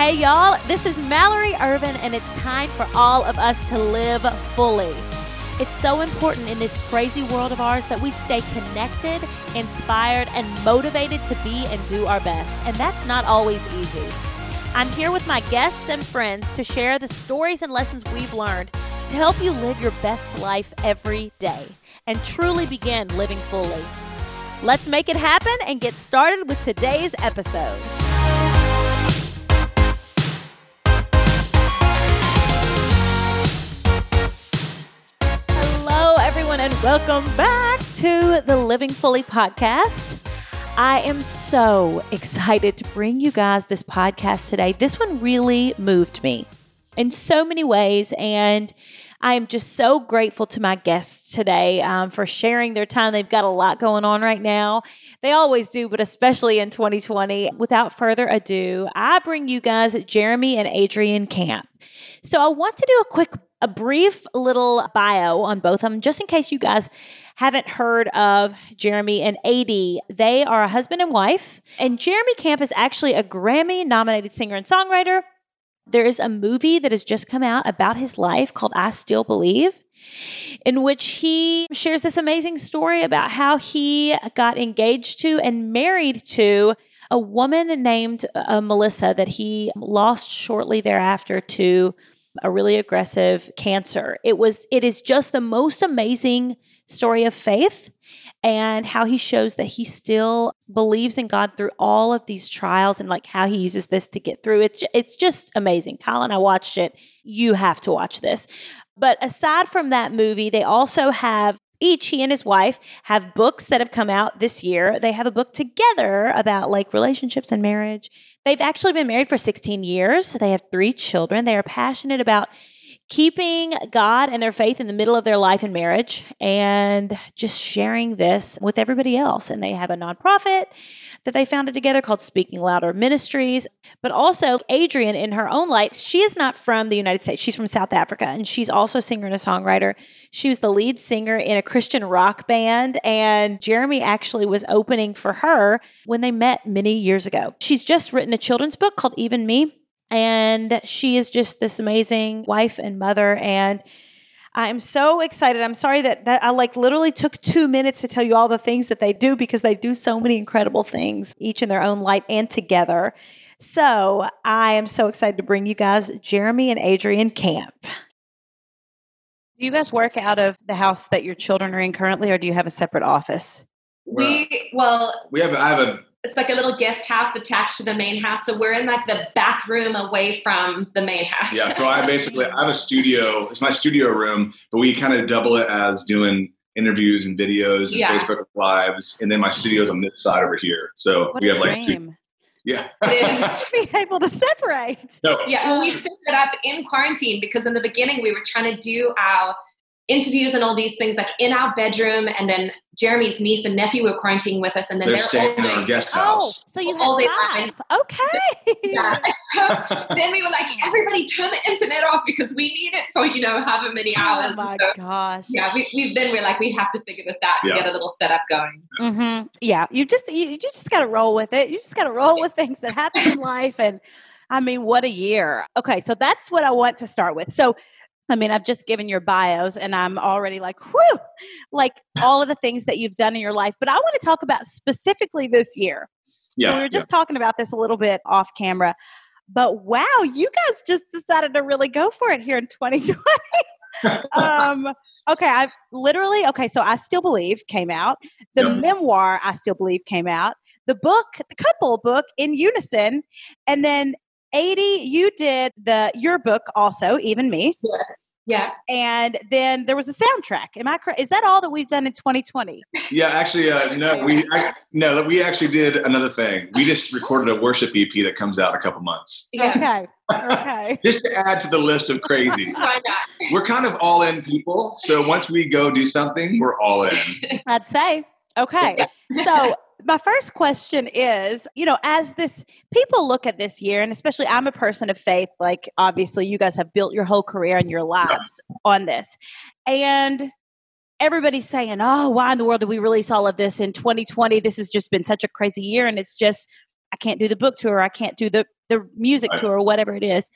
Hey, y'all, this is Mallory Ervin, and it's time for all of us to live fully. It's so important in this crazy world of ours that we stay connected, inspired, and motivated to be and do our best. And that's not always easy. I'm here with my guests and friends to share the stories and lessons we've learned to help you live your best life every day and truly begin living fully. Let's make it happen and get started with today's episode. Everyone, and welcome back to the Living Fully podcast. I am so excited to bring you guys this podcast today. This one really moved me in so many ways, and I am just so grateful to my guests today um, for sharing their time. They've got a lot going on right now. They always do, but especially in 2020. Without further ado, I bring you guys Jeremy and Adrienne Camp. So I want to do a quick a brief little bio on both of them, just in case you guys haven't heard of Jeremy and AD. They are a husband and wife, and Jeremy Camp is actually a Grammy nominated singer and songwriter. There is a movie that has just come out about his life called I Still Believe, in which he shares this amazing story about how he got engaged to and married to a woman named uh, Melissa that he lost shortly thereafter to a really aggressive cancer. It was it is just the most amazing story of faith and how he shows that he still believes in God through all of these trials and like how he uses this to get through. It's it's just amazing. Colin, I watched it. You have to watch this. But aside from that movie, they also have each he and his wife have books that have come out this year. They have a book together about like relationships and marriage. They've actually been married for 16 years. They have three children. They are passionate about keeping God and their faith in the middle of their life and marriage and just sharing this with everybody else. And they have a nonprofit that they founded together called Speaking Louder Ministries. But also, Adrienne, in her own light, she is not from the United States. She's from South Africa, and she's also a singer and a songwriter. She was the lead singer in a Christian rock band, and Jeremy actually was opening for her when they met many years ago. She's just written a children's book called Even Me and she is just this amazing wife and mother. And I'm so excited. I'm sorry that, that I like literally took two minutes to tell you all the things that they do because they do so many incredible things, each in their own light and together. So I am so excited to bring you guys Jeremy and Adrienne Camp. Do you guys work out of the house that your children are in currently, or do you have a separate office? We well, we have I have a it's like a little guest house attached to the main house. So we're in like the back room away from the main house. Yeah. So I basically I have a studio. It's my studio room, but we kind of double it as doing interviews and videos and Yeah. Facebook lives, and then my studio's on this side over here. So What we a have like two. Yeah. It is. to be able to separate. No. Yeah, well, we set it up in quarantine because in the beginning we were trying to do our interviews and all these things like in our bedroom, and then Jeremy's niece and nephew were quarantining with us, and then They're they're, staying in our doing. guest Oh, house. so you All had day five. Okay. Yeah. So then we were like, everybody turn the internet off because we need it for you know however many hours. Oh my So, gosh. yeah, we, we then we're like, we have to figure this out and Yeah. get a little setup going. hmm Yeah, you just you, you just got to roll with it. You just got to roll with things that happen in life, and I mean, what a year. Okay, so that's what I want to start with. So, I mean, I've just given your bios, and I'm already like, whew, like all of the things that you've done in your life. But I want to talk about specifically this year. Yeah. so we were just talking about this a little bit off camera. But wow, you guys just decided to really go for it here in 2020. um, okay, I've literally okay. So I still believe came out. The Yep. memoir I still believe came out. The book, the couple book in unison, and then Ad you did the your book also even me Yes. Yeah. and then there was a soundtrack am i correct is that all that we've done in 2020 Yeah, actually, uh, no, we I, no, we actually did another thing. We just recorded a worship EP that comes out in a couple months, Yeah. okay okay just to add to the list of crazy. Why not? We're kind of all in people, so once we go do something, we're all in. I'd say. Okay. so, my first question is you know, as this, people look at this year, and especially I'm a person of faith, like obviously you guys have built your whole career and your lives on this. And everybody's saying, oh, why in the world did we release all of this in 2020? This has just been such a crazy year. And it's just, I can't do the book tour, I can't do the the music tour, or whatever it is.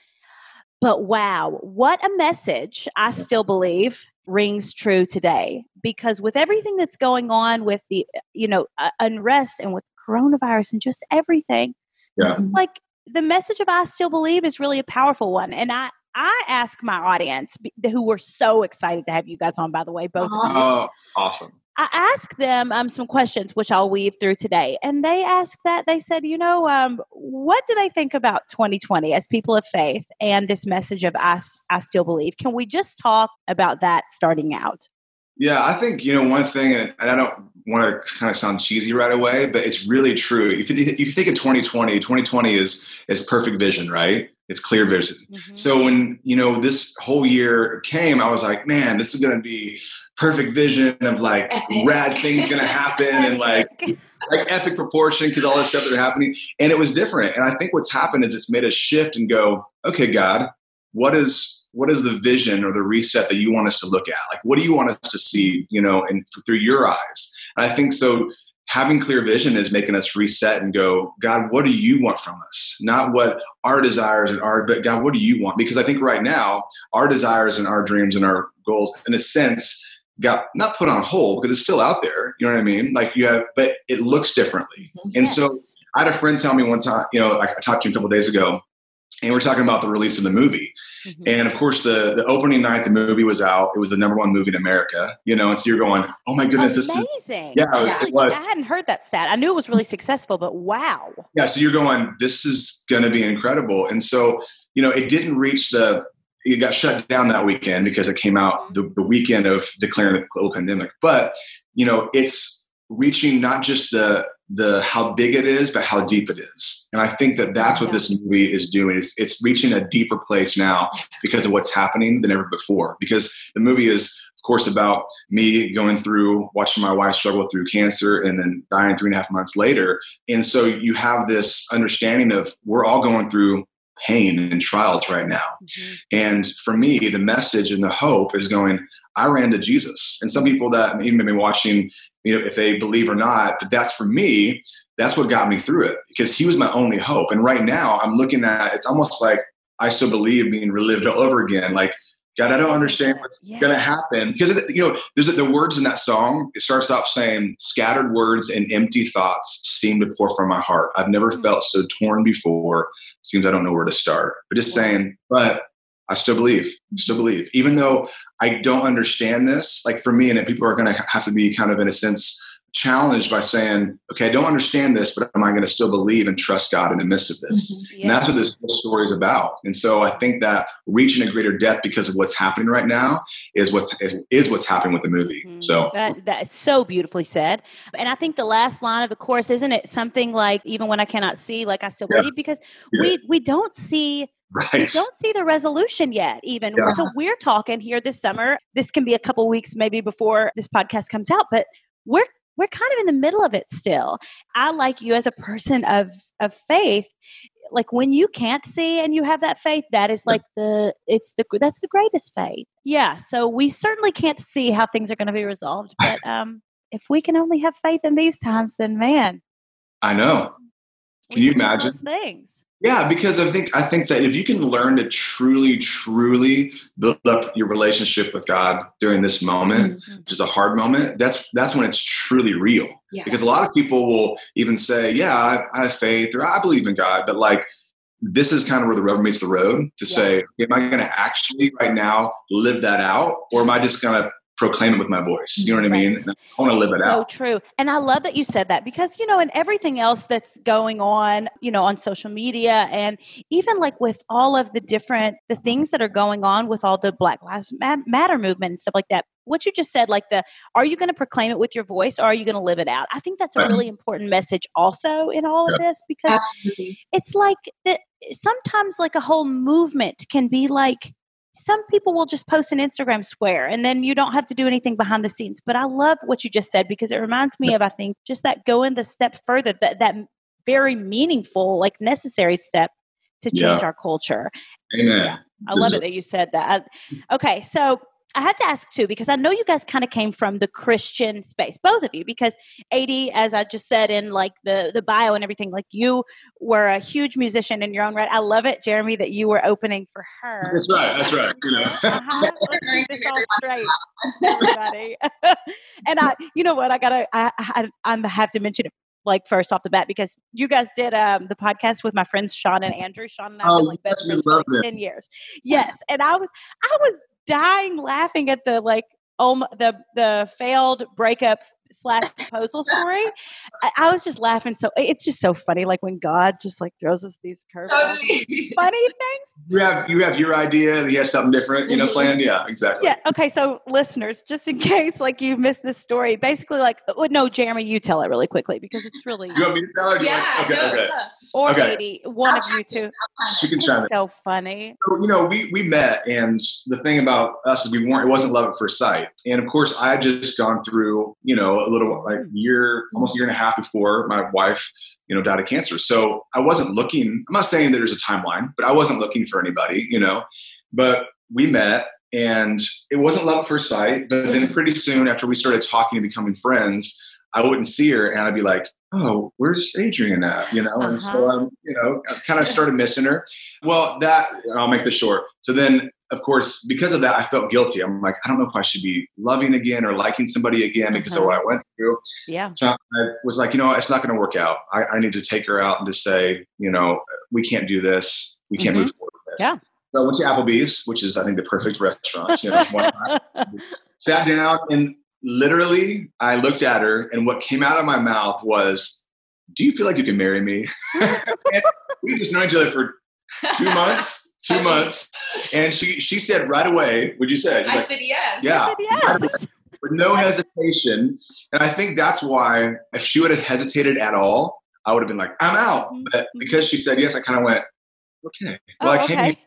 But wow, what a message I still believe rings true today because with everything that's going on with the you know uh, unrest and with coronavirus and just everything Yeah. like the message of I still believe is really a powerful one and I I ask my audience b- who were so excited to have you guys on by the way both of you Oh, awesome. I asked them um, some questions, which I'll weave through today. And they asked that, they said, you know, um, what do they think about 2020 as people of faith and this message of I, I still believe? Can we just talk about that starting out? Yeah, I think you know one thing, and and I don't want to kind of sound cheesy right away, but it's really true. If you, if you think of 2020, 2020 is is perfect vision, right? It's clear vision. Mm-hmm. So when you know this whole year came, I was like, man, this is going to be perfect vision of like rad things going to happen and like like epic proportion because all this stuff that are happening, and it was different. And I think what's happened is it's made a shift and go, okay, God, what is what is the vision or the reset that you want us to look at? Like, what do you want us to see? You know, and through your eyes. And I think so. Having clear vision is making us reset and go, God, what do you want from us? Not what our desires and our, but God, what do you want? Because I think right now, our desires and our dreams and our goals, in a sense, got not put on hold because it's still out there. You know what I mean? Like you have, but it looks differently. Mm-hmm. And so I had a friend tell me one time, you know, I I talked to him a couple days ago, and we're talking about the release of the movie. Mhm. And of course, the the opening night the movie was out. It was the number one movie in America. You know, and so you're going, oh my goodness, this is Amazing. yeah, it was- Yeah. it was. I hadn't heard that stat. I knew it was really successful, but wow. Yeah, so you're going, this is going to be incredible. And so, you know, it didn't reach the, it got shut down that weekend because it came out the, the weekend of declaring the global pandemic. But, you know, it's reaching not just the, the how big it is, but how deep it is. And I think that that's what Yeah. this movie is doing. It's, it's reaching a deeper place now because of what's happening than ever before. Because the movie is, of course, about me going through watching my wife struggle through cancer and then dying three and a half months later. And so you have this understanding of we're all going through pain and trials right now. Mhm. And for me, the message and the hope is going, I ran to Jesus. And some people that even may be watching, you know, if they believe or not, but that's for me, that's what got me through it because he was my only hope. And right now I'm looking at it's almost like I still believe being relived all over again. Like, God, I don't understand what's Yeah. going to happen because you know there's the words in that song. It starts off saying, "Scattered words and empty thoughts seem to pour from my heart. I've never Mm. felt so torn before. Seems I don't know where to start." But just saying, but I still believe, still believe, even though I don't understand this. Like for me, and people are going to have to be kind of in a sense challenged by saying, "Okay, I don't understand this, but am I going to still believe and trust God in the midst of this?" And that's what this whole story is about. And so I think that reaching a greater depth because of what's happening right now is what's is, is what's happening with the movie. Mhm. So that that's so beautifully said. And I think the last line of the chorus isn't it something like even when I cannot see, like I still Yeah. believe because Yeah. we we don't see we don't see the resolution yet even. Yeah. so we're talking here this summer. This can be a couple weeks maybe before this podcast comes out but we're we're kind of in the middle of it still. I like you as a person of of faith. Like when you can't see and you have that faith that is like the it's the that's the greatest faith. Yeah so we certainly can't see how things are going to be resolved but um if we can only have faith in these times then man. I know. Can you imagine? things Yeah, because I think I think that if you can learn to truly, truly build up your relationship with God during this moment, Mhm. which is a hard moment, that's that's when it's truly real. Yeah. Because a lot of people will even say, "Yeah, I, I have faith," or "I believe in God," but like this is kind of where the rubber meets the road to Yeah. say, "Am I going to actually right now live that out, or am I just going to proclaim it with my voice?" You know what I mean? Right. And I want to live it so out. true and i love that you said that because you know and everything else that's going on you know on social media and even like with all of the different the things that are going on with all the black lives matter movement and stuff like that what you just said like the are you going to proclaim it with your voice or are you going to live it out i think that's a Right. really important message also in all of this because Absolutely. it's like that sometimes like a whole movement can be like some people will just post an Instagram square and then you don't have to do anything behind the scenes. But I love what you just said because it reminds me of I think just that going the step further, that that very meaningful, like necessary step to change Yeah. our culture. Amen. I love it that you said that. Okay, so I have to ask too because I know you guys kind of came from the Christian space, both of you. Because Ad, as I just said in like the the bio and everything, like you were a huge musician in your own right. I love it, Jeremy, that you were opening for her. That's right. That's right. You know, uh-huh. let's keep this all straight, everybody. and I, you know what, I gotta, I, I, I have to mention it like first off the bat because you guys did um, the podcast with my friends Sean and Andrew. Sean and I have been oh, like best friends for like ten years. Yes, and I was I was dying laughing at the like oh the the failed breakup slash proposal story. I, I, was just laughing. So it's just so funny. Like when God just like throws us these curveballs, totally. funny things. You have you have your idea. He has something different, you know, mm-hmm. planned. Yeah, exactly. Yeah. Okay. So listeners, just in case like you missed this story, basically like uh, no, Jeremy, you tell it really quickly because it's really. You want me to tell it? Yeah. Like, okay. No, okay. Or okay. Katie, one I'll of you two. She can chime So funny. So, you know, we we met, and the thing about us is we weren't. It wasn't love at first sight, and of course, I had just gone through, you know, a little like year, almost a year and a half before my wife, you know, died of cancer. So I wasn't looking, I'm not saying that there's a timeline, but I wasn't looking for anybody, you know, but we met and it wasn't love at first sight. But then mm-hmm. pretty soon after we started talking and becoming friends, I wouldn't see her and I'd be like, oh, where's Adrienne at? You know, uh-huh. and so uh-huh. I'm, you know, I kind of started missing her. Well, that I'll make this short. So then of course, because of that, I felt guilty. I'm like, I don't know if I should be loving again or liking somebody again because mm-hmm. of what I went through. Yeah. So I was like, you know, it's not going to work out. I, I, need to take her out and just say, you know, we can't do this. We can't mm-hmm. move forward with this. Yeah. So I went to Applebee's, which is, I think, the perfect restaurant. You know, sat down and literally I looked at her and what came out of my mouth was, do you feel like you can marry me? we just known each other for two months two months, and she she said right away. Would you say? I like, said yes. Yeah, said yes. with no hesitation. And I think that's why if she would have hesitated at all, I would have been like, I'm out. Mm-hmm. But because she said yes, I kind of went, okay. Well, oh, I came okay.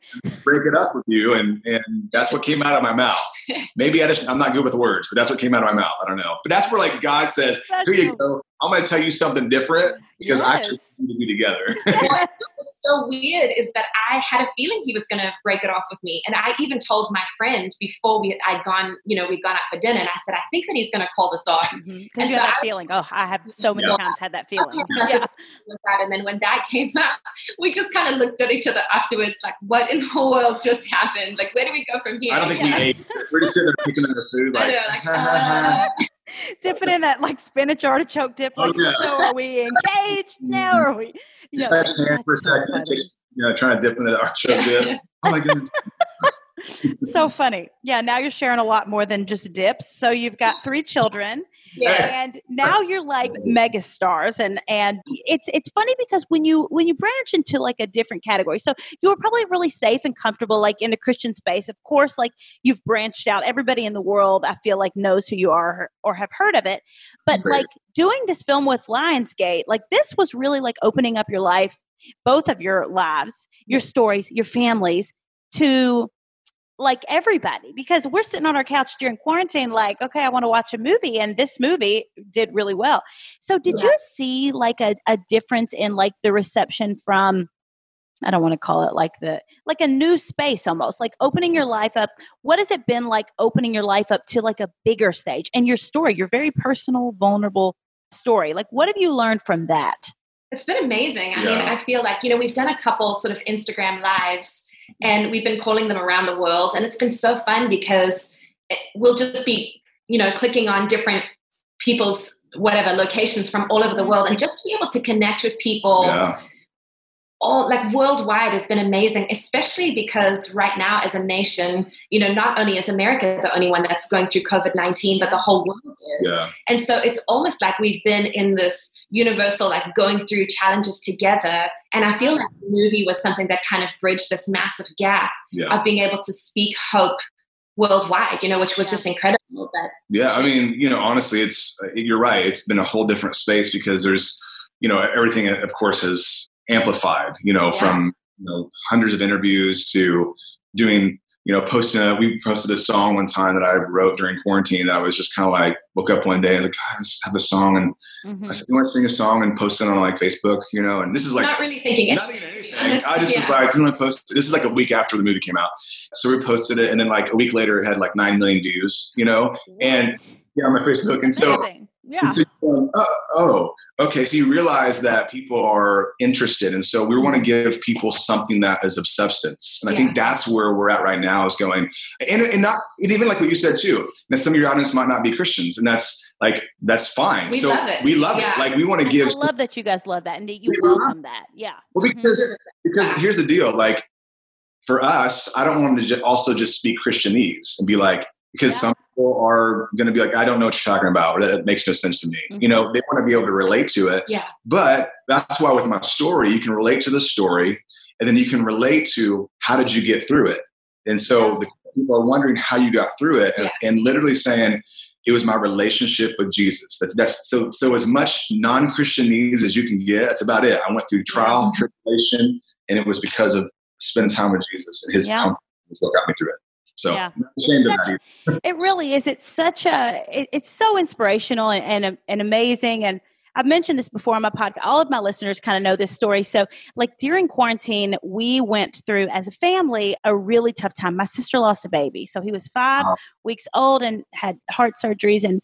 break it up with you, and and that's what came out of my mouth. Maybe I just I'm not good with words, but that's what came out of my mouth. I don't know. But that's where like God says, that's here you go. I'm going to tell you something different because yes. I actually need to be together. what was so weird is that I had a feeling he was going to break it off with me, and I even told my friend before we I'd gone, you know, we'd gone out for dinner, and I said, I think that he's going to call this off because mm-hmm. you so had that I, feeling. Oh, I have so many yeah. times had that feeling. Yeah. That. And then when that came out, we just kind of looked at each other afterwards, like, what in the world just happened? Like, where do we go from here? I don't think yeah. we ate. We're just sitting there picking at the food, like. Know, like uh, dipping in that like spinach artichoke dip. Oh, like, oh, yeah. So are we engaged now? Are we? You know, Just for a second. Just, you know, trying to dip in that artichoke dip. Oh my goodness. So funny. Yeah, now you're sharing a lot more than just dips. So you've got three children. Yes. And now you're like mega stars and and it's it's funny because when you when you branch into like a different category. So you were probably really safe and comfortable like in the Christian space. Of course, like you've branched out. Everybody in the world I feel like knows who you are or have heard of it. But Great. like doing this film with Lionsgate, like this was really like opening up your life, both of your lives, your stories, your families to like everybody because we're sitting on our couch during quarantine like okay i want to watch a movie and this movie did really well. So did yeah. you see like a, a difference in like the reception from i don't want to call it like the like a new space almost like opening your life up? What has it been like opening your life up to like a bigger stage and your story your very personal vulnerable story? Like what have you learned from that? It's been amazing. I yeah. mean i feel like you know we've done a couple sort of instagram lives and we've been calling them around the world. And it's been so fun because we'll just be you know clicking on different people's whatever locations from all over the world and just to be able to connect with people yeah. all like worldwide has been amazing especially because right now as a nation you know not only is america the only one that's going through covid-19 but the whole world is. Yeah. and so it's almost like we've been in this universal like going through challenges together and i feel like the movie was something that kind of bridged this massive gap yeah. of being able to speak hope worldwide you know which was yeah. just incredible but yeah i mean you know honestly it's you're right it's been a whole different space because there's you know everything of course has amplified, you know, yeah. from you know, hundreds of interviews to doing, you know, posting a, we posted a song one time that I wrote during quarantine that I was just kind of like, woke up one day and like, God, I just have a song. And mm-hmm. I said, you want to sing a song and post it on like Facebook, you know, and this is like not really thinking nothing anything. Honest, I just yeah. was like, I'm gonna post. This is like a week after the movie came out, so we posted it, and then like a week later, it had like nine million views. You know, what? and yeah, on my Facebook, and so. Amazing yeah. So, um, oh, oh, okay. So you realize that people are interested. And so we want to mm-hmm. give people something that is of substance. And I think that's where we're at right now is going. And, and not, and even like what you said too, now some of your audience might not be Christians. And that's like, that's fine. We so love it. we love yeah. it. Like we want to give. I love that you guys love that and that you welcome that. Yeah. Well, because, mm-hmm. because here's the deal. Like for us, I don't want to also just speak Christianese and be like, because yeah. some people are going to be like, I don't know what you're talking about, or that it makes no sense to me. Mm-hmm. You know, they want to be able to relate to it. Yeah. But that's why with my story, you can relate to the story, and then you can relate to how did you get through it. And so the people are wondering how you got through it, yeah. and, and literally saying, it was my relationship with Jesus. That's that's so so as much non-Christianese as you can get. That's about it. I went through trial, and tribulation, and it was because of spending time with Jesus and His yeah. is what got me through it. So yeah. Such, it really is. It's such a, it, it's so inspirational and, and, and amazing. And I've mentioned this before on my podcast. All of my listeners kind of know this story. So, like during quarantine, we went through as a family a really tough time. My sister lost a baby. So he was 5 wow. weeks old and had heart surgeries. And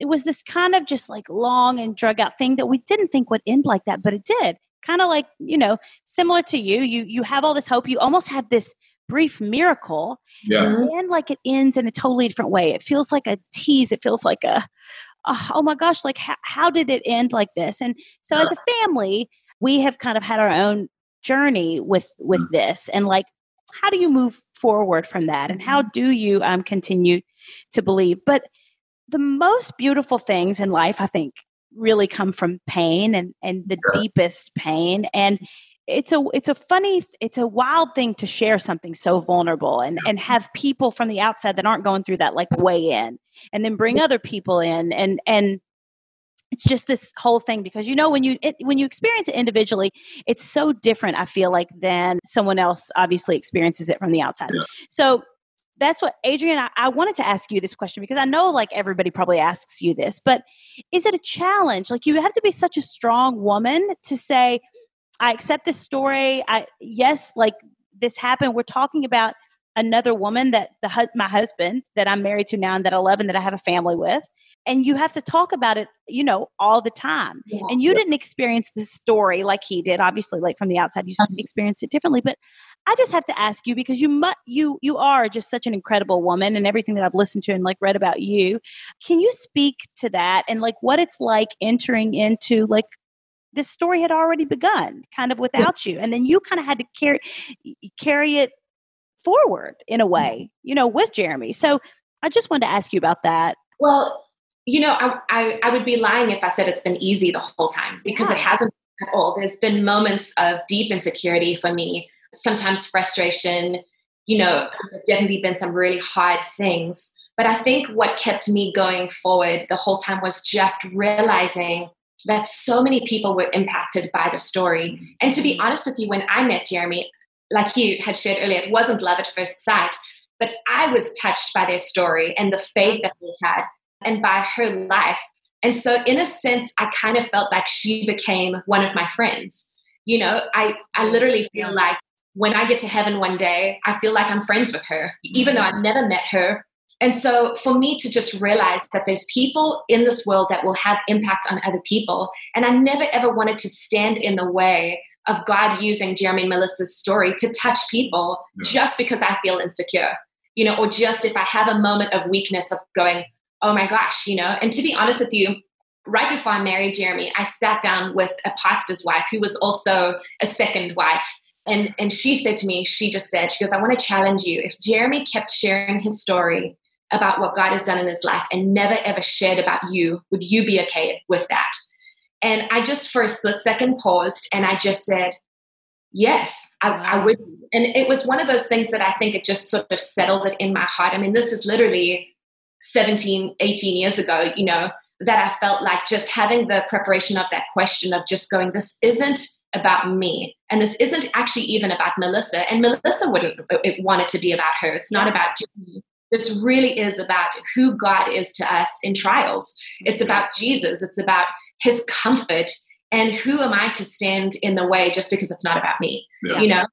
it was this kind of just like long and drug out thing that we didn't think would end like that, but it did. Kind of like, you know, similar to you. You you have all this hope. You almost have this brief miracle yeah. and then like it ends in a totally different way it feels like a tease it feels like a oh my gosh like how, how did it end like this and so as a family we have kind of had our own journey with with mm. this and like how do you move forward from that and how mm-hmm. do you um, continue to believe but the most beautiful things in life i think really come from pain and and the yeah. deepest pain and it's a it's a funny it's a wild thing to share something so vulnerable and and have people from the outside that aren't going through that like weigh in and then bring other people in and and it's just this whole thing because you know when you it, when you experience it individually it's so different i feel like than someone else obviously experiences it from the outside. Yeah. so that's what adrienne I, I wanted to ask you this question because i know like everybody probably asks you this but is it a challenge? Like you have to be such a strong woman to say I accept this story. I yes, like this happened. We're talking about another woman that the my husband that I'm married to now and that I love and that I have a family with. And you have to talk about it, you know, all the time. Yeah. And you didn't experience this story like he did. Obviously, like from the outside, you uh-huh. experienced it differently. But I just have to ask you because you mu- you you are just such an incredible woman, and everything that I've listened to and like read about you. Can you speak to that and like what it's like entering into like this story had already begun kind of without yeah. you and then you kind of had to carry carry it forward in a mm. way you know with jeremy so i just wanted to ask you about that well you know i i, I would be lying if i said it's been easy the whole time because yeah. it hasn't at all there's been moments of deep insecurity for me sometimes frustration you know definitely been some really hard things but i think what kept me going forward the whole time was just realizing that so many people were impacted by the story. And to be mm-hmm. honest with you, when I met Jeremy, like you had shared earlier, it wasn't love at first sight, but I was touched by their story and the faith that they had and by her life. And so, in a sense, I kind of felt like she became one of my friends. You know, I, I literally feel like when I get to heaven one day, I feel like I'm friends with her, even though mm-hmm. I've never met her and so for me to just realize that there's people in this world that will have impact on other people. And I never ever wanted to stand in the way of God using Jeremy Melissa's story to touch people yeah. just because I feel insecure, you know, or just if I have a moment of weakness of going, oh my gosh, you know. And to be honest with you, right before I married Jeremy, I sat down with a pastor's wife who was also a second wife. And, and she said to me, she just said, she goes, I want to challenge you. If Jeremy kept sharing his story about what God has done in his life and never ever shared about you, would you be okay with that? And I just for a split second paused and I just said, Yes, I, I would. And it was one of those things that I think it just sort of settled it in my heart. I mean, this is literally 17, 18 years ago, you know, that I felt like just having the preparation of that question of just going, This isn't about me. And this isn't actually even about Melissa. And Melissa wouldn't want it to be about her. It's not about Jeremy. This really is about who God is to us in trials. It's about Jesus. It's about his comfort and who am I to stand in the way just because it's not about me? Yeah. You know?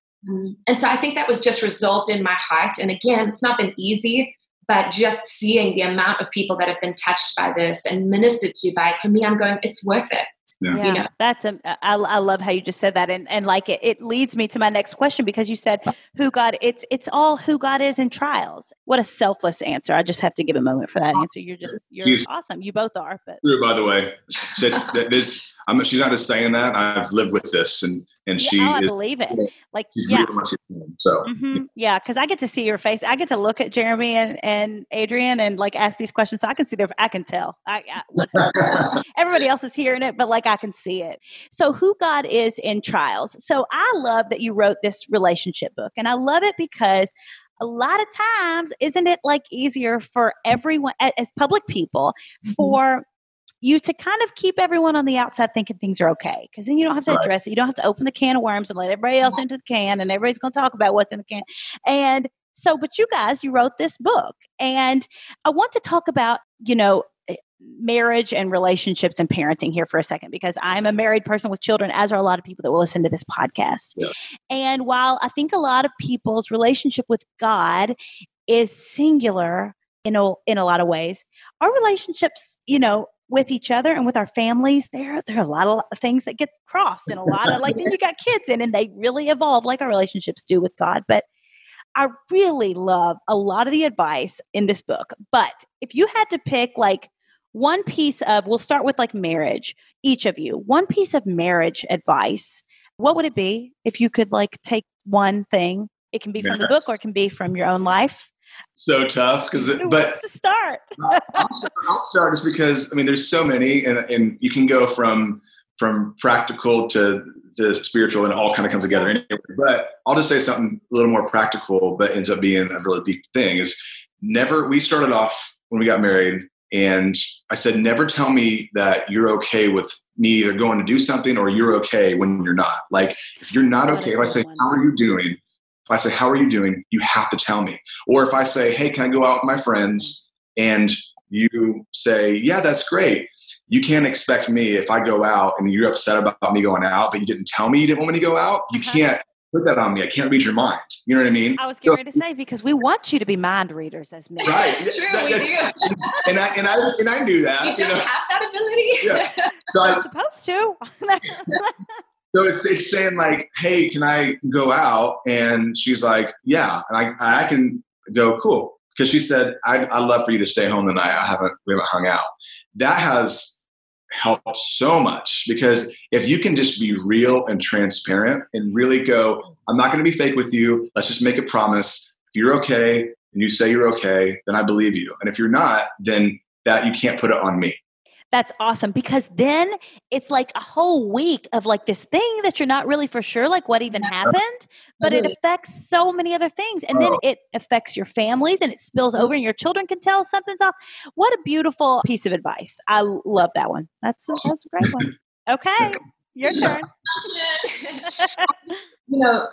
And so I think that was just resolved in my heart. And again, it's not been easy, but just seeing the amount of people that have been touched by this and ministered to by it, for me, I'm going, it's worth it. Yeah. You know? That's um, a, I, I love how you just said that. And, and like it, it leads me to my next question because you said who God, it's, it's all who God is in trials. What a selfless answer. I just have to give a moment for that answer. You're just, you're awesome. You both are, but True, by the way, it's, this, I'm, she's not just saying that I've lived with this and, and yeah, she oh, I is, believe it. Like, yeah. so, mm-hmm. yeah. Cause I get to see your face. I get to look at Jeremy and, and Adrienne and like ask these questions. So I can see their, I can tell I, I everybody else is hearing it, but like I can see it. So who God is in trials. So I love that you wrote this relationship book and I love it because a lot of times isn't it like easier for everyone as public people mm-hmm. for you to kind of keep everyone on the outside thinking things are okay. Because then you don't have to right. address it. You don't have to open the can of worms and let everybody else into the can, and everybody's going to talk about what's in the can. And so, but you guys, you wrote this book, and I want to talk about, you know, eh, marriage and relationships and parenting here for a second because I'm a married person with children, as are a lot of people that will listen to this podcast. Yeah. And while I think a lot of people's relationship with God is singular in a, in a lot of ways, our relationships, you know, with each other and with our families, there there are a lot of things that get crossed and a lot of like then you got kids in and they really evolve like our relationships do with God. But I really love a lot of the advice in this book. But if you had to pick like one piece of, we'll start with like marriage, each of you, one piece of marriage advice, what would it be if you could like take one thing? It can be from the book or it can be from your own life so tough because but to start? I'll, I'll, start is because i mean there's so many and, and you can go from from practical to, to spiritual and it all kind of comes together anyway. but i'll just say something a little more practical but ends up being a really deep thing is never we started off when we got married and i said never tell me that you're okay with me either going to do something or you're okay when you're not. Like if you're not okay if i say how are you doing if I say, How are you doing? You have to tell me. Or if I say, Hey, can I go out with my friends? And you say, Yeah, that's great. You can't expect me if I go out and you're upset about me going out, but you didn't tell me you didn't want me to go out. You uh-huh. can't put that on me. I can't read your mind. You know what I mean? I was getting so, ready to say because we want you to be mind readers as men. Right. That's true. That, we do. and I and I and I knew that. You don't you know? have that ability. Yeah. So I'm supposed to. so it's, it's saying like, hey, can I go out? And she's like, yeah. And I, I can go, cool. Because she said, I'd, I'd love for you to stay home tonight. I haven't, we haven't hung out. That has helped so much because if you can just be real and transparent and really go, I'm not going to be fake with you. Let's just make a promise. If you're okay and you say you're okay, then I believe you. And if you're not, then that you can't put it on me that's awesome because then it's like a whole week of like this thing that you're not really for sure like what even happened but it affects so many other things and then it affects your families and it spills over and your children can tell something's off. What a beautiful piece of advice. I love that one. That's that's a great one. Okay your turn. You know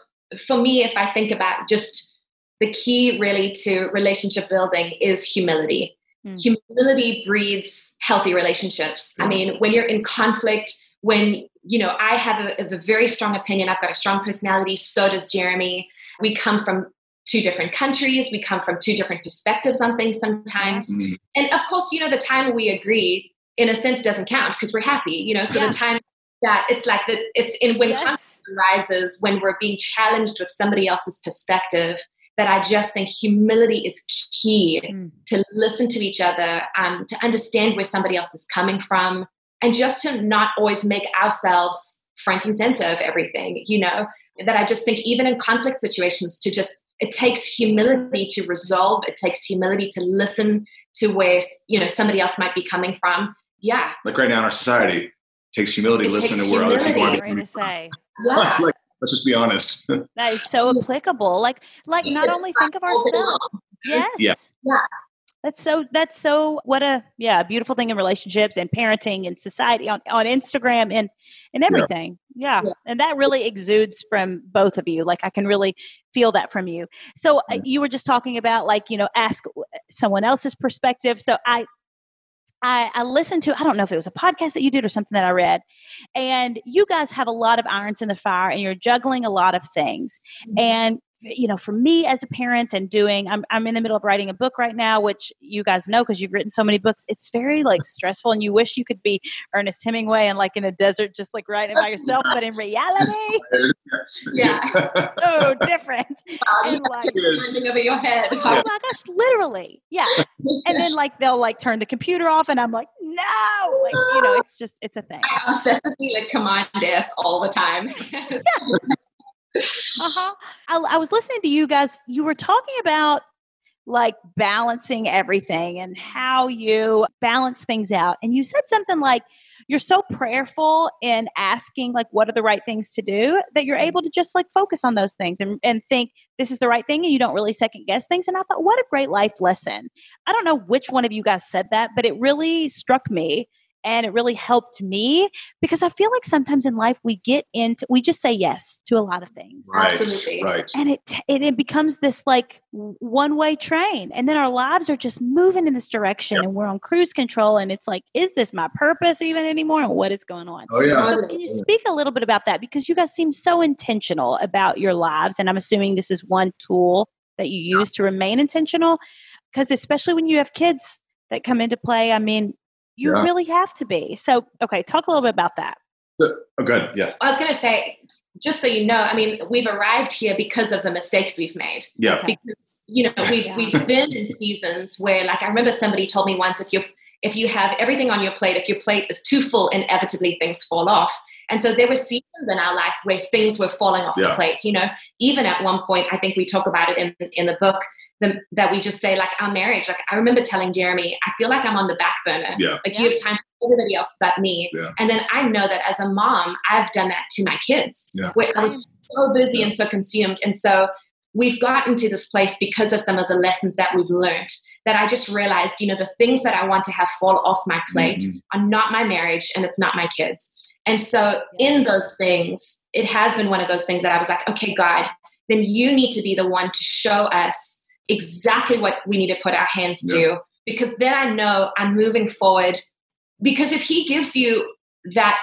for me if i think about just the key really to relationship building is humility Mm. Humility breeds healthy relationships. I mean, when you're in conflict, when you know, I have a, a, very strong opinion. I've got a strong personality. So does Jeremy. We come from two different countries. We come from two different perspectives on things sometimes. Mm. And of course, you know, the time we agree, in a sense, doesn't count because we're happy. You know, so yeah. the time that it's like that, it's in when yes. conflict arises when we're being challenged with somebody else's perspective that I just think humility is key mm. to listen to each other, um, to understand where somebody else is coming from, and just to not always make ourselves front and center of everything, you know. That I just think, even in conflict situations, to just it takes humility to resolve, it takes humility to listen to where you know somebody else might be coming from. Yeah. Like right now in our society, it takes humility to listen to where other people are. Going to say. Yeah. like Let's just be honest. that is so applicable. Like, like not only think of ourselves. Yes. Yeah. Yeah. That's so. That's so. What a yeah, beautiful thing in relationships and parenting and society on, on Instagram and and everything. Yeah. yeah. and that really exudes from both of you. Like I can really feel that from you. So uh, you were just talking about like you know ask someone else's perspective. So I I, I listened to, I don't know if it was a podcast that you did or something that I read, and you guys have a lot of irons in the fire and you're juggling a lot of things. Mm-hmm. And you know, for me as a parent and doing, I'm, I'm in the middle of writing a book right now, which you guys know because you've written so many books. It's very like stressful, and you wish you could be Ernest Hemingway and like in a desert, just like writing by yourself. But in reality, yeah, oh, different. and like over your head. Oh my gosh, literally, yeah. And then like they'll like turn the computer off, and I'm like, no, like you know, it's just it's a thing. I obsessively like command S all the time. Uh-huh. I, I was listening to you guys. You were talking about like balancing everything and how you balance things out. And you said something like, you're so prayerful in asking like what are the right things to do that you're able to just like focus on those things and, and think this is the right thing and you don't really second guess things and i thought what a great life lesson i don't know which one of you guys said that but it really struck me and it really helped me because I feel like sometimes in life we get into we just say yes to a lot of things. Right. Absolutely. Right. And it, it it becomes this like one way train and then our lives are just moving in this direction yep. and we're on cruise control and it's like is this my purpose even anymore and what is going on? Oh yeah. So can you speak a little bit about that because you guys seem so intentional about your lives and I'm assuming this is one tool that you use to remain intentional because especially when you have kids that come into play, I mean, you yeah. really have to be. So, okay, talk a little bit about that. oh, good. Yeah. I was going to say, just so you know, I mean, we've arrived here because of the mistakes we've made. Yeah. Okay. Because you know, we've yeah. we've been in seasons where, like, I remember somebody told me once, if you if you have everything on your plate, if your plate is too full, inevitably things fall off. And so there were seasons in our life where things were falling off yeah. the plate. You know, even at one point, I think we talk about it in in the book the, that we just say like our marriage like i remember telling jeremy i feel like i'm on the back burner yeah. like yeah. you have time for everybody else but me yeah. and then i know that as a mom i've done that to my kids yeah. where i was so busy and so consumed and so we've gotten to this place because of some of the lessons that we've learned that i just realized you know the things that i want to have fall off my plate mm-hmm. are not my marriage and it's not my kids and so yes. in those things it has been one of those things that i was like okay god then you need to be the one to show us exactly what we need to put our hands yeah. to because then I know I'm moving forward. Because if he gives you that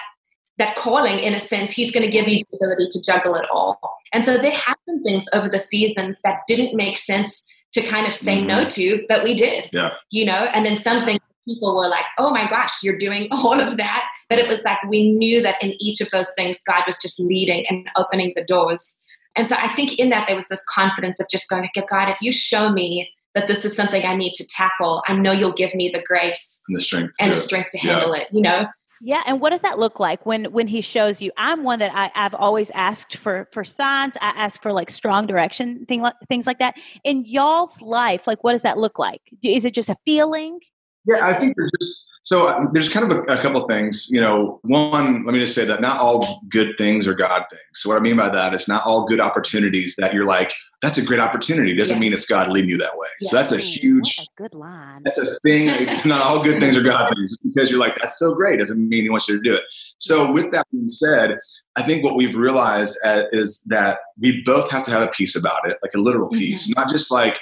that calling, in a sense, he's going to give you the ability to juggle it all. And so there have been things over the seasons that didn't make sense to kind of say mm-hmm. no to, but we did. Yeah. You know, and then something people were like, oh my gosh, you're doing all of that. But it was like we knew that in each of those things, God was just leading and opening the doors. And so I think in that there was this confidence of just going, God, if you show me that this is something I need to tackle, I know you'll give me the grace and the strength and the strength to handle yeah. it, you know? Yeah, and what does that look like when when he shows you? I'm one that I, have always asked for for signs. I ask for like strong direction, thing like, things like that. In y'all's life, like what does that look like? Is it just a feeling? Yeah, I think there's just so uh, there's kind of a, a couple things. You know, one, let me just say that not all good things are God things. So what I mean by that is not all good opportunities that you're like, that's a great opportunity. Doesn't yeah. mean it's God leading you that way. Yeah. So that's a huge, a good line. That's a thing. not all good things are God things. because you're like, that's so great. Doesn't mean He wants you to do it. So with that being said, I think what we've realized uh, is that we both have to have a peace about it, like a literal peace, mm-hmm. not just like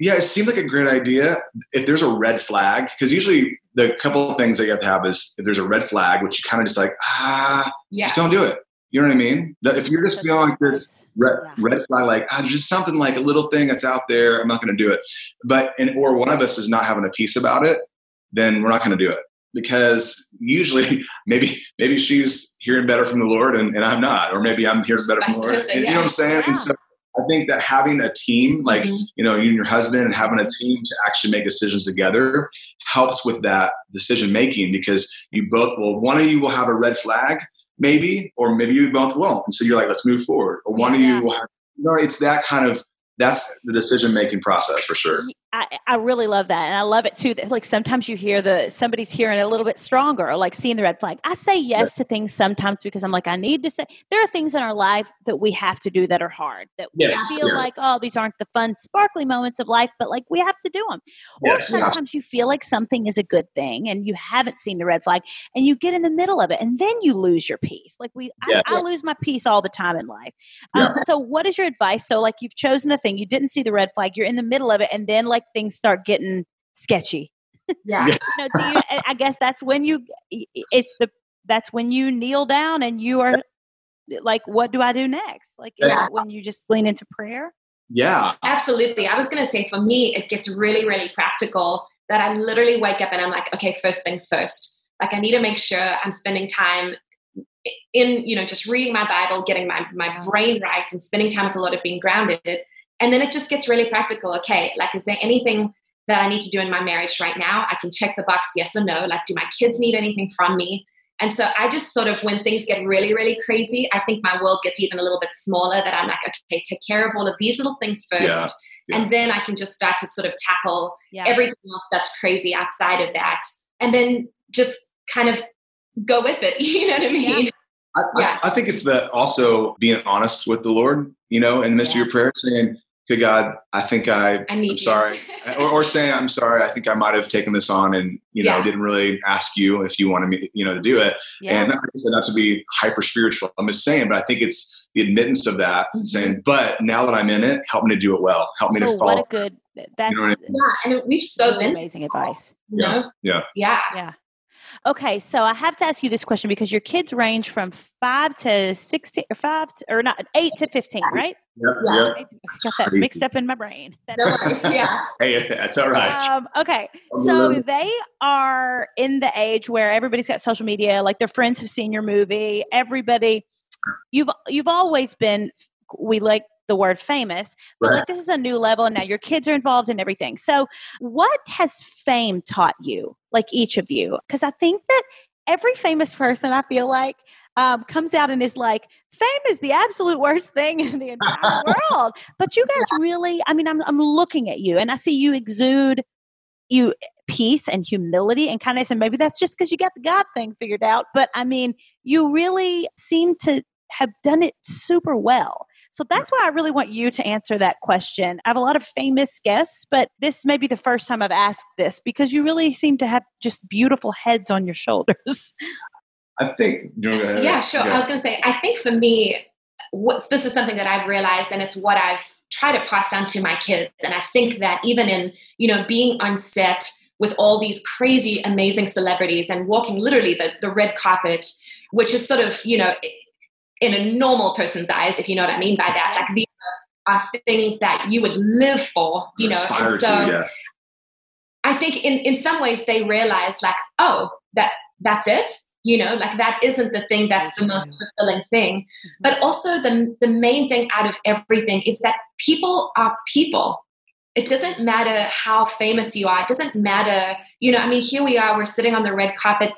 yeah, it seemed like a great idea. If there's a red flag, because usually the couple of things that you have to have is if there's a red flag, which you kind of just like, ah, yeah. just don't do it. You know what I mean? If you're just feeling like this red, yeah. red flag, like, ah, there's just something like a little thing that's out there, I'm not going to do it. But, and, or one of us is not having a peace about it, then we're not going to do it because usually maybe maybe she's hearing better from the Lord and, and I'm not, or maybe I'm hearing better from the Lord. Say, yeah. You know what I'm saying? Yeah. And so I think that having a team, like mm-hmm. you know, you and your husband, and having a team to actually make decisions together helps with that decision making because you both will. one of you will have a red flag, maybe, or maybe you both won't, and so you're like, let's move forward. Or one yeah. of you will have, you know, it's that kind of that's the decision making process for sure. I, I really love that. And I love it too. That like sometimes you hear the somebody's hearing a little bit stronger like seeing the red flag. I say yes to things sometimes because I'm like, I need to say there are things in our life that we have to do that are hard. That yes, we feel yes. like, oh, these aren't the fun, sparkly moments of life, but like we have to do them. Or sometimes you feel like something is a good thing and you haven't seen the red flag and you get in the middle of it and then you lose your peace. Like we I, I, lose my peace all the time in life. Um, so what is your advice? So like you've chosen the thing, you didn't see the red flag, you're in the middle of it, and then like things start getting sketchy. Yeah. you know, do you, I guess that's when you, it's the, that's when you kneel down and you are like, what do I do next? Like, is That's- when you just lean into prayer? Yeah. Absolutely. I was going to say for me, it gets really, really practical that I literally wake up and I'm like, okay, first things first. Like, I need to make sure I'm spending time in, you know, just reading my Bible, getting my, my brain right, and spending time with the Lord of being grounded. And then it just gets really practical. Okay, like, is there anything that I need to do in my marriage right now? I can check the box yes or no. Like, do my kids need anything from me? And so I just sort of, when things get really, really crazy, I think my world gets even a little bit smaller. That I'm like, okay, take care of all of these little things first. Yeah. Yeah. And then I can just start to sort of tackle Yeah. everything else that's crazy outside of that. And then just kind of go with it. You know what I mean? I, Yeah. I, I think it's the also being honest with the Lord, you know, in the midst Yeah. of your prayer, saying, "Good God, I think I, I need I'm you. sorry," or, or saying, "I'm sorry, I think I might have taken this on, and you know, Yeah. didn't really ask you if you wanted me, you know, to do it." Yeah. And not, I said, not to be hyper spiritual, I'm just saying, but I think it's the admittance of that, Mhm. saying, "But now that I'm in it, help me to do it well. Help me to oh, follow." what a good, that's know what I yeah. And we've so been, amazing advice. you know? Yeah. Yeah. Yeah. Okay, so I have to ask you this question because your kids range from five to sixteen, or five to, or not eight to fifteen, right? Yep, Yeah. yep. I got that mixed up in my brain. No worries. Yeah. Hey, that's all right. Um, okay, so they are in the age where everybody's got social media. Like their friends have seen your movie. Everybody, you've you've always been. We like the word famous, but Right. like this is a new level, and now your kids are involved in everything. So, what has fame taught you, like each of you? Because I think that every famous person, I feel like. Um, comes out and is like, fame is the absolute worst thing in the entire world. But you guys really, I mean, I'm, I'm looking at you and I see you exude you peace and humility and kindness. And maybe that's just because you got the God thing figured out. But I mean, you really seem to have done it super well. So that's why I really want you to answer that question. I have a lot of famous guests, but this may be the first time I've asked this because you really seem to have just beautiful heads on your shoulders. I think. yeah, sure. go. I was going to say, I think for me, what's this is something that I've realized, and it's what I've tried to pass down to my kids. And I think that even in you know being on set with all these crazy, amazing celebrities and walking literally the, the red carpet, which is sort of you know in a normal person's eyes, if you know what I mean by that, like these are, things that you would live for, you know. And so to, yeah. I think in, in some ways they realize like, oh, that that's it. You know, like that isn't the thing that's the most fulfilling thing. Mm-hmm. But also the the main thing out of everything is that people are people. It doesn't matter how famous you are. It doesn't matter, you know, I mean, here we are, we're sitting on the red carpet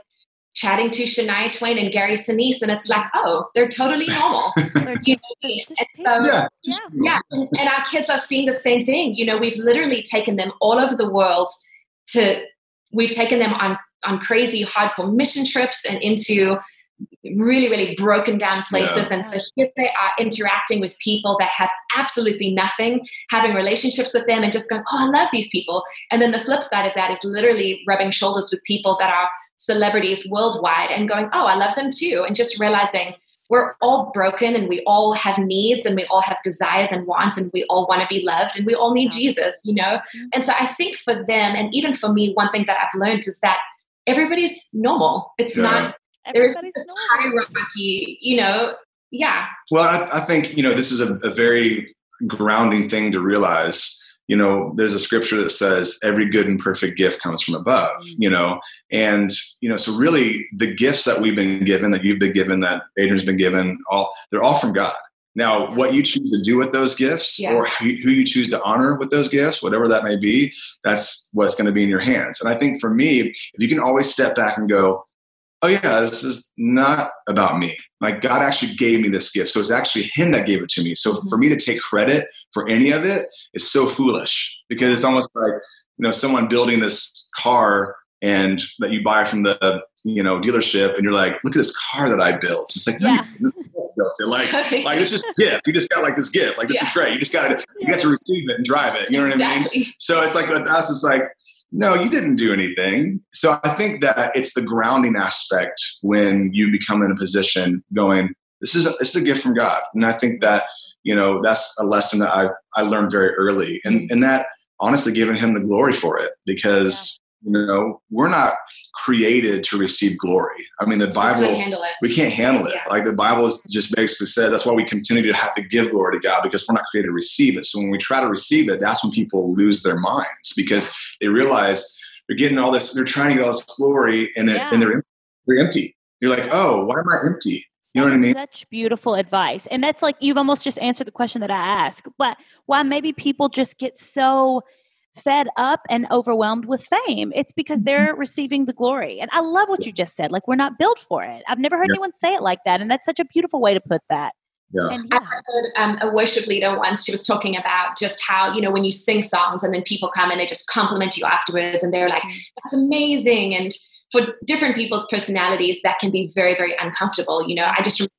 chatting to Shania Twain and Gary Sinise, and it's like, oh, they're totally normal. You know, they're just and so yeah. Yeah. yeah and, and our kids are seeing the same thing you know we've literally taken them all over the world to we've taken them on on crazy hardcore mission trips and into really really broken down places. And so here they are interacting with people that have absolutely nothing having relationships with them and just going oh i love these people. And then the flip side of that is literally rubbing shoulders with people that are celebrities worldwide and going oh i love them too. And just realizing we're all broken and we all have needs and we all have desires and wants and we all want to be loved and we all need Yeah. Jesus, you know? And so I think for them, and even for me, one thing that I've learned is that everybody's normal. It's Yeah. not, there is Everybody's this normal. hierarchy, you know? Yeah. Well, I, I think you know this is a, a very grounding thing to realize. You know, there's a scripture that says every good and perfect gift comes from above. Mm. You know, and you know, so really the gifts that we've been given, that you've been given, that Adrienne's been given, all they're all from God. Now, what you choose to do with those gifts, Yeah. or who, who you choose to honor with those gifts, whatever that may be, that's what's going to be in your hands. And I think for me, if you can always step back and go, oh yeah, this is not about me. Like God actually gave me this gift. So it's actually him that gave it to me. So mm-hmm. for me to take credit for any of it is so foolish because it's almost like, you know, someone building this car and that you buy from the, you know, dealership and you're like, look at this car that I built. It's like, Yeah. this is built it. Like, like it's just a gift. You just got like this gift. Like this is great. You just got to, you got to receive it and drive it. You know what I mean? So it's like with us, it's like, no, you didn't do anything. So I think that it's the grounding aspect when you become in a position going, this is a, this is a gift from God, and I think that you know that's a lesson that I I learned very early, and and that honestly giving Him the glory for it because you know, we're not created to receive glory. I mean, the Bible, we can't handle it. We can't handle it. Yeah. Like the Bible is just basically said, that's why we continue to have to give glory to God because we're not created to receive it. So when we try to receive it, that's when people lose their minds because they realize they're getting all this, they're trying to get all this glory and, it, Yeah. and they're, they're empty. You're like, oh, why am I empty? You know what I mean? Such beautiful advice. And that's like you've almost just answered the question that I asked. But why maybe people just get so fed up and overwhelmed with fame. It's because Mm-hmm. they're receiving the glory. And I love what you just said. Like we're not built for it. I've never heard Yeah. anyone say it like that. And that's such a beautiful way to put that. Yeah. And I yeah. heard um, a worship leader once. She was talking about just how you know when you sing songs and then people come and they just compliment you afterwards, and they're like, "That's amazing." And for different people's personalities, that can be very, very uncomfortable. You know, I just remember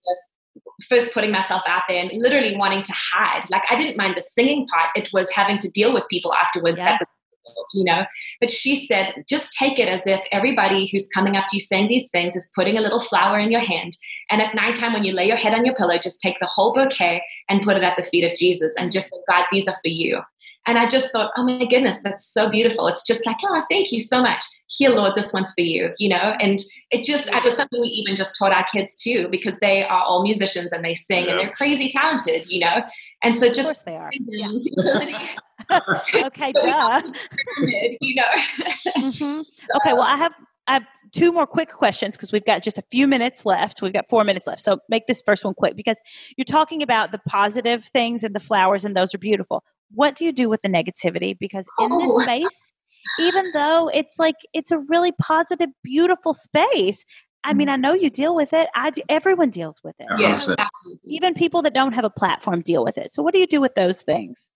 first putting myself out there and literally wanting to hide. Like I didn't mind the singing part; it was having to deal with people afterwards. Yeah. That was you know. But she said, just take it as if everybody who's coming up to you saying these things is putting a little flower in your hand. And at nighttime, when you lay your head on your pillow, just take the whole bouquet and put it at the feet of Jesus and just say, God, these are for you. And I just thought, oh my goodness, that's so beautiful. It's just like, oh, thank you so much. Here, Lord, this one's for you, you know? And it just, it was something we even just taught our kids too, because they are all musicians and they sing Yeah. and they're crazy talented, you know? And so just. Of course just they are. humility, Okay, but duh. pyramid, you know? Mhm. Okay, well, I have I have two more quick questions because we've got just a few minutes left. We've got four minutes left, so make this first one quick because you're talking about the positive things and the flowers, and those are beautiful. What do you do with the negativity? Because in this Oh. space, even though it's like it's a really positive, beautiful space. I mean, I know you deal with it. I do, everyone deals with it. Yeah. Yes, absolutely. Even people that don't have a platform deal with it. So, what do you do with those things?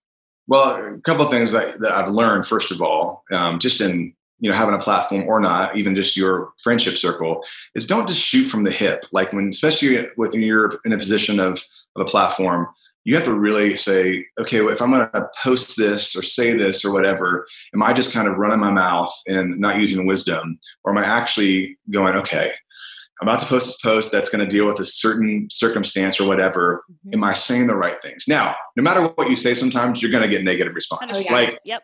Well, a couple of things that, that I've learned, first of all, um, just in you know having a platform or not, even just your friendship circle, is don't just shoot from the hip. Like when, especially when you're in a position of, of a platform, you have to really say, okay, well, if I'm going to post this or say this or whatever, am I just kind of running my mouth and not using wisdom, or am I actually going, okay, I'm about to post this post that's going to deal with a certain circumstance or whatever. Am I saying the right things? Now, no matter what you say, sometimes you're going to get negative response. Oh, yeah. Like, Yep.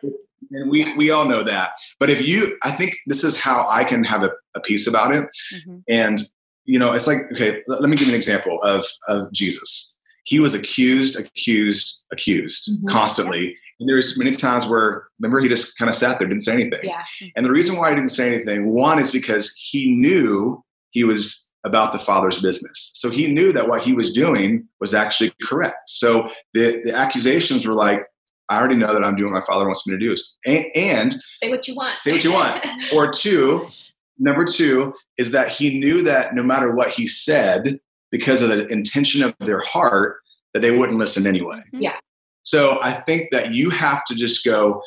and we we all know that. But if you, I think this is how I can have a, a peace about it. Mhm. And you know, it's like okay, let, let me give you an example of of Jesus. He was accused, accused, accused Mhm. constantly. And there's many times where remember he just kind of sat there, didn't say anything. Yeah. And the reason why he didn't say anything, one is because he knew he was about the father's business. So he knew that what he was doing was actually correct. So the, the accusations were like, I already know that I'm doing what my father wants me to do. And, and Say what you want. Say what you want. or two, number two is that he knew that no matter what he said, because of the intention of their heart, that they wouldn't listen anyway. Mhm. Yeah. So I think that you have to just go,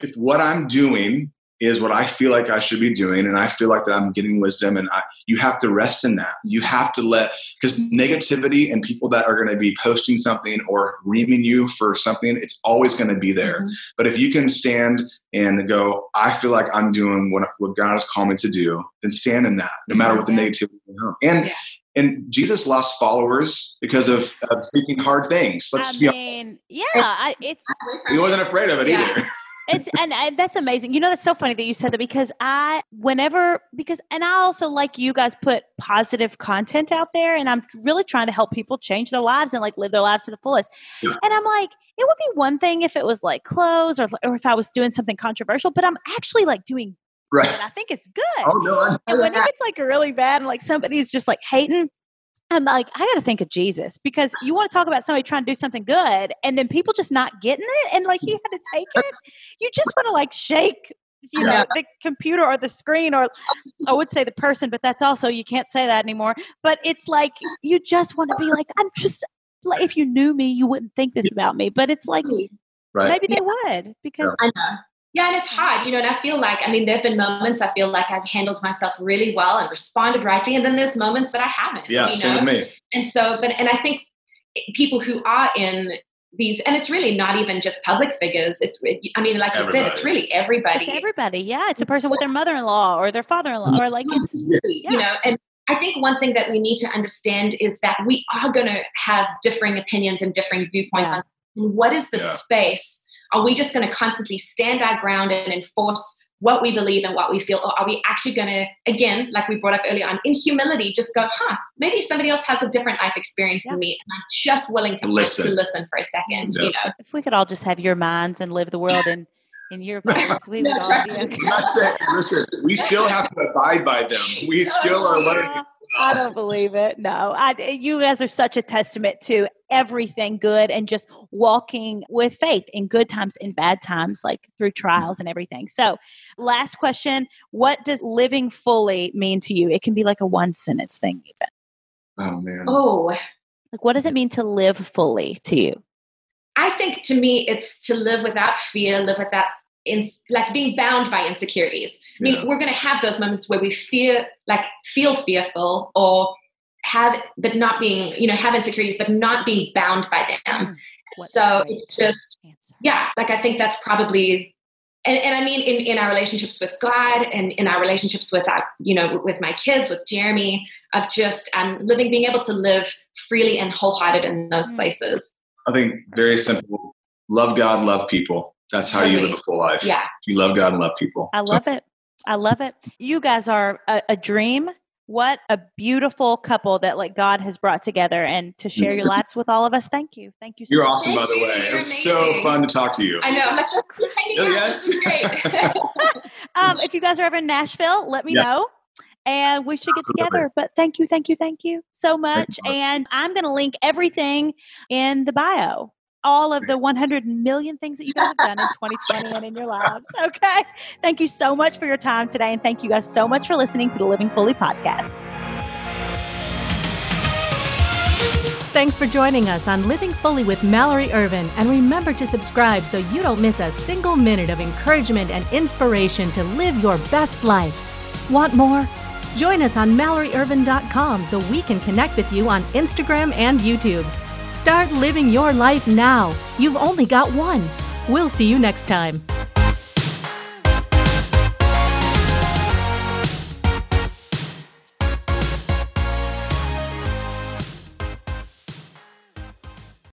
if what I'm doing is what I feel like I should be doing, and I feel like that I'm getting wisdom, and I, you have to rest in that. You have to let, because negativity and people that are going to be posting something or reaming you for something, it's always going to be there. Mhm. But if you can stand and go, I feel like I'm doing what, what God has called me to do, then stand in that, no matter what the negativity may. And Yeah. And Jesus lost followers because of, of speaking hard things. Let's I be honest. yeah, I, it's He wasn't afraid of it Yeah. either. it's and, and that's amazing. You know, that's so funny that you said that because I, whenever, because, and I also like you guys put positive content out there, and I'm really trying to help people change their lives and like live their lives to the fullest. Yeah. And I'm like, it would be one thing if it was like clothes or or if I was doing something controversial, but I'm actually like doing Right. it. I think it's good. Oh no, I, And when it gets like really bad and like somebody's just like hating, I'm like, I got to think of Jesus because you want to talk about somebody trying to do something good and then people just not getting it. And like he had to take it. You just want to like shake, you know, know. the computer or the screen, or I would say the person, but that's also, you can't say that anymore. But it's like, you just want to be like, I'm just, like, if you knew me, you wouldn't think this about me. But it's like, right. maybe they would because, I know. Yeah, and it's hard, you know, and I feel like, I mean, there have been moments I feel like I've handled myself really well and responded rightly, and then there's moments that I haven't. Yeah, you same with me. And so, but, and I think people who are in these, and it's really not even just public figures, it's, I mean, like you said, it's really everybody. it's everybody. Yeah. It's a person with their mother in law or their father in law, or like it's, yeah. you know and i think one thing that we need to understand is that we are going to have differing opinions and differing viewpoints Yeah. on and what is the Yeah. space are we just going to constantly stand our ground and enforce what we believe and what we feel? Or are we actually going to, again, like we brought up earlier on, in humility, just go, huh, maybe somebody else has a different life experience than me. And I'm just willing to listen, to listen for a second, you know? If we could all just have your minds and live the world in, in your place, we no, would all be okay. Listen, listen, we still have to abide by them. We still are learning I don't believe it. No, I, you guys are such a testament to everything good and just walking with faith in good times, in bad times, like through mm-hmm. trials and everything. So, last question What does living fully mean to you? It can be like a one sentence thing, even. Oh, man. Oh, like what does it mean to live fully to you? I think to me, it's to live without fear, live without in like being bound by insecurities. I mean, we're going to have those moments where we fear, like feel fearful or have, but not being, you know, have insecurities, but not being bound by them. Mm, What's so it's just, answer? yeah, like I think that's probably, and, and I mean, in, in our relationships with God and in our relationships with, our, you know, with my kids, with Jeremy, of just um, living, being able to live freely and wholehearted in those mm. places. I think very simple. Love God, love people that's how you live a full life. Yeah. You love God and love people. I love so. it. I love it. You guys are a, a, dream. What a beautiful couple that like God has brought together and to share your lives with all of us. Thank you. Thank you. So You're much. awesome, by the way. it was so fun to talk to you. I know. I'm like, oh, yes. This is great. um, if you guys are ever in Nashville, let me yeah. know and we should get together. But thank you, thank you, thank you so much. And I'm going to link everything in the bio all of the 100 million things that you guys have done in 2020 and in your lives. Okay. Thank you so much for your time today. And thank you guys so much for listening to the Living Fully podcast. Thanks for joining us on Living Fully with Mallory Ervin. And remember to subscribe so you don't miss a single minute of encouragement and inspiration to live your best life. Want more? Join us on MalloryErvin.com so we can connect with you on Instagram and YouTube. Start living your life now. You've only got one. We'll see you next time.